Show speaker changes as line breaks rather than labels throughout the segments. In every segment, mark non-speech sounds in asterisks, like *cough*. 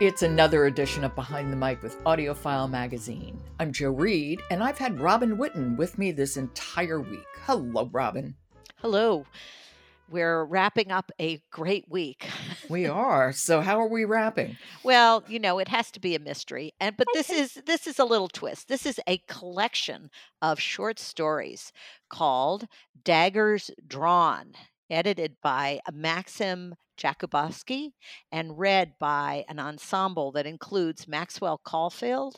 It's another edition of Behind the Mic with AudioFile Magazine. I'm Jo Reed, and I've had Robin Whitten with me this entire week. Hello, Robin.
Hello. We're wrapping up a great week. *laughs*
We are. So how are we wrapping?
well, you know, it has to be a mystery. And but this is this is a little twist. This is a collection of short stories called Daggers Drawn, edited by uh, Maxim Jakubowski and read by an ensemble that includes Maxwell Caulfield,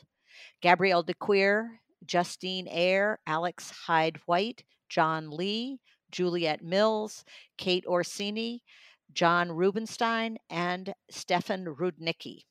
Gabrielle de Cuir, Justine Eyre, Alex Hyde White, John Lee, Juliet Mills, Kate Orsini, John Rubinstein, and Stefan Rudnicki.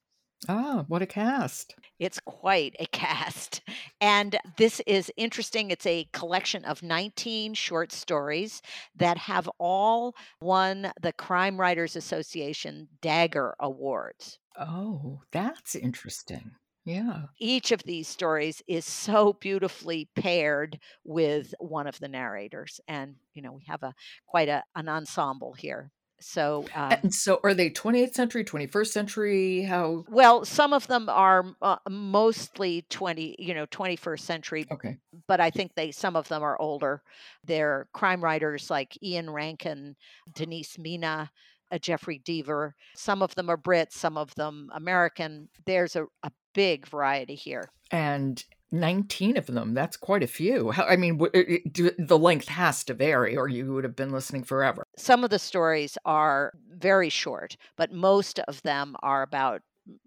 Ah, what a cast.
It's quite a *laughs* cast. And this is interesting. It's a collection of 19 short stories that have all won the Crime Writers Association Dagger Awards.
Oh, that's interesting. Yeah.
Each of these stories is so beautifully paired with one of the narrators. And, you know, we have a quite a, an ensemble here. So, um,
And so are they 20th century, 21st century? How?
well, some of them are uh, mostly 20, you know, 21st century,
Okay.
but I think they some of them are older. They're crime writers like Ian Rankin, Denise Mina, uh, Jeffery Deaver. Some of them are Brits, some of them American. There's a, a big variety here.
And 19 of them. That's quite a few. I mean, the length has to vary or you would have been listening forever.
Some of the stories are very short, but most of them are about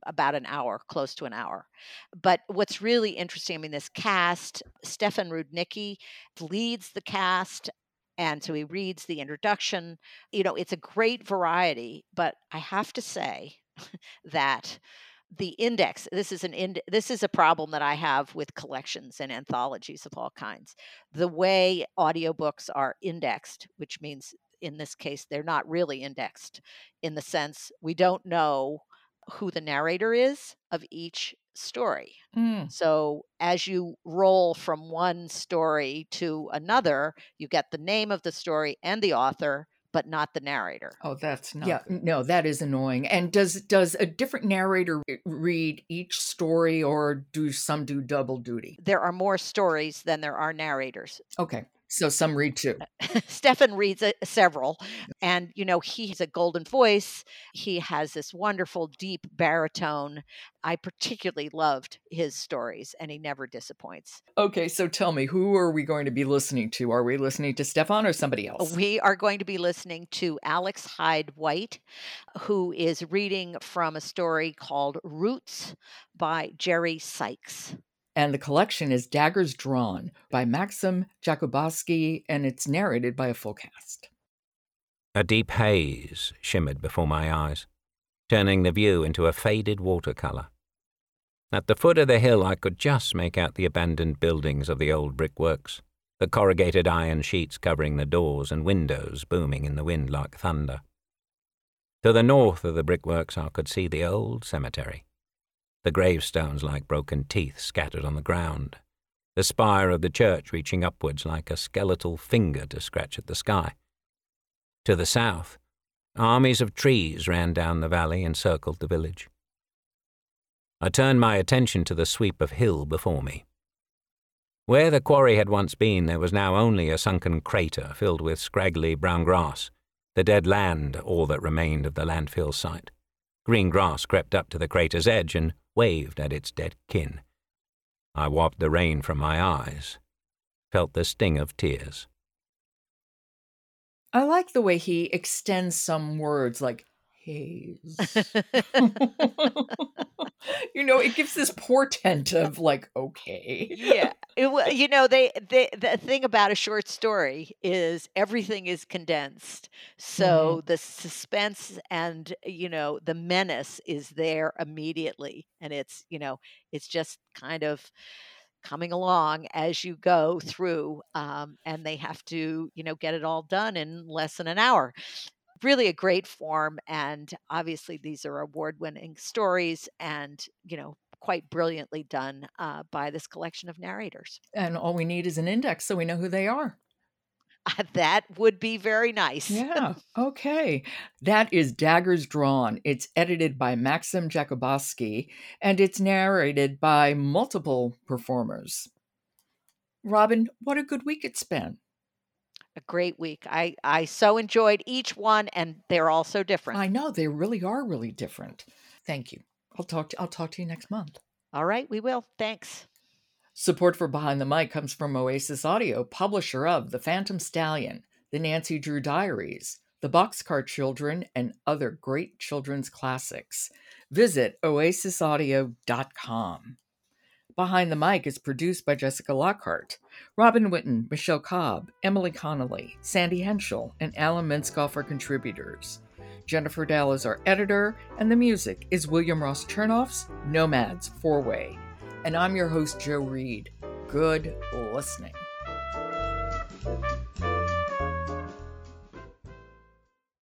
about an hour, close to an hour. But what's really interesting, I mean, this cast, Stefan Rudnicki leads the cast. And so he reads the introduction. You know, it's a great variety, but I have to say *laughs* that the index this is an ind- this is a problem that i have with collections and anthologies of all kinds the way audiobooks are indexed which means in this case they're not really indexed in the sense we don't know who the narrator is of each story
Mm.
so as you roll from one story to another you get the name of the story and the author but not the narrator
Oh, that's not. Yeah, no, that is annoying. And does does a different narrator read each story, or do some do double duty?
there are more stories than there are narrators
Okay, so some read two. *laughs*
Stefan reads uh, several, and you know he has a golden voice. He has this wonderful, deep baritone. I particularly loved his stories, and he never disappoints.
Okay, so tell me, who are we going to be listening to? Are we listening to Stefan or somebody else?
We are going to be listening to Alex Hyde White, who is reading from a story called Roots by Jerry Sykes.
And the collection is Daggers Drawn by Maxim Jakubowski, and it's narrated by a full cast.
A deep haze shimmered before my eyes, turning the view into a faded watercolor. At the foot of the hill, I could just make out the abandoned buildings of the old brickworks, the corrugated iron sheets covering the doors and windows booming in the wind like thunder. To the north of the brickworks, I could see the old cemetery, the gravestones like broken teeth scattered on the ground, the spire of the church reaching upwards like a skeletal finger to scratch at the sky. To the south, armies of trees ran down the valley and circled the village. I turned my attention to the sweep of hill before me. Where the quarry had once been, there was now only a sunken crater filled with scraggly brown grass, the dead land all that remained of the landfill site. Green grass crept up to the crater's edge and waved at its dead kin. I wiped the rain from my eyes, felt the sting of tears.
I like the way he extends some words like haze. *laughs* you know, it gives this portent of like, okay.
yeah. *laughs* It, you know, they, they the thing about a short story is everything is condensed. So mm-hmm. the suspense and, you know, the menace is there immediately. And it's, you know, it's just kind of coming along as you go through um, and they have to you know get it all done in less than an hour really a great form. And obviously, these are award winning stories and, you know, quite brilliantly done uh, by this collection of narrators.
And all we need is an index so we know who they are.
that would be very nice.
yeah. Okay. That is Daggers Drawn. It's edited by Maxim Jakubowski and it's narrated by multiple performers. Robin, what a good week it's been
a great week. I I so enjoyed each one, and they're all so different.
I know they really are really different. Thank you. I'll talk to I'll talk to you next month.
All right, we will. Thanks.
Support for Behind the Mic comes from Oasis Audio, publisher of The Phantom Stallion, The Nancy Drew Diaries, The Boxcar Children, and other great children's classics. Visit oasisaudio.com. Behind the Mic is produced by Jessica Lockhart, Robin Whitten, Michelle Cobb, Emily Connolly, Sandy Henschel, and Alan Minskoff are contributors. Jennifer Dell is our editor, and the music is William Ross Chernoff's Nomads Four Way. And I'm your host, Jo Reed. Good listening.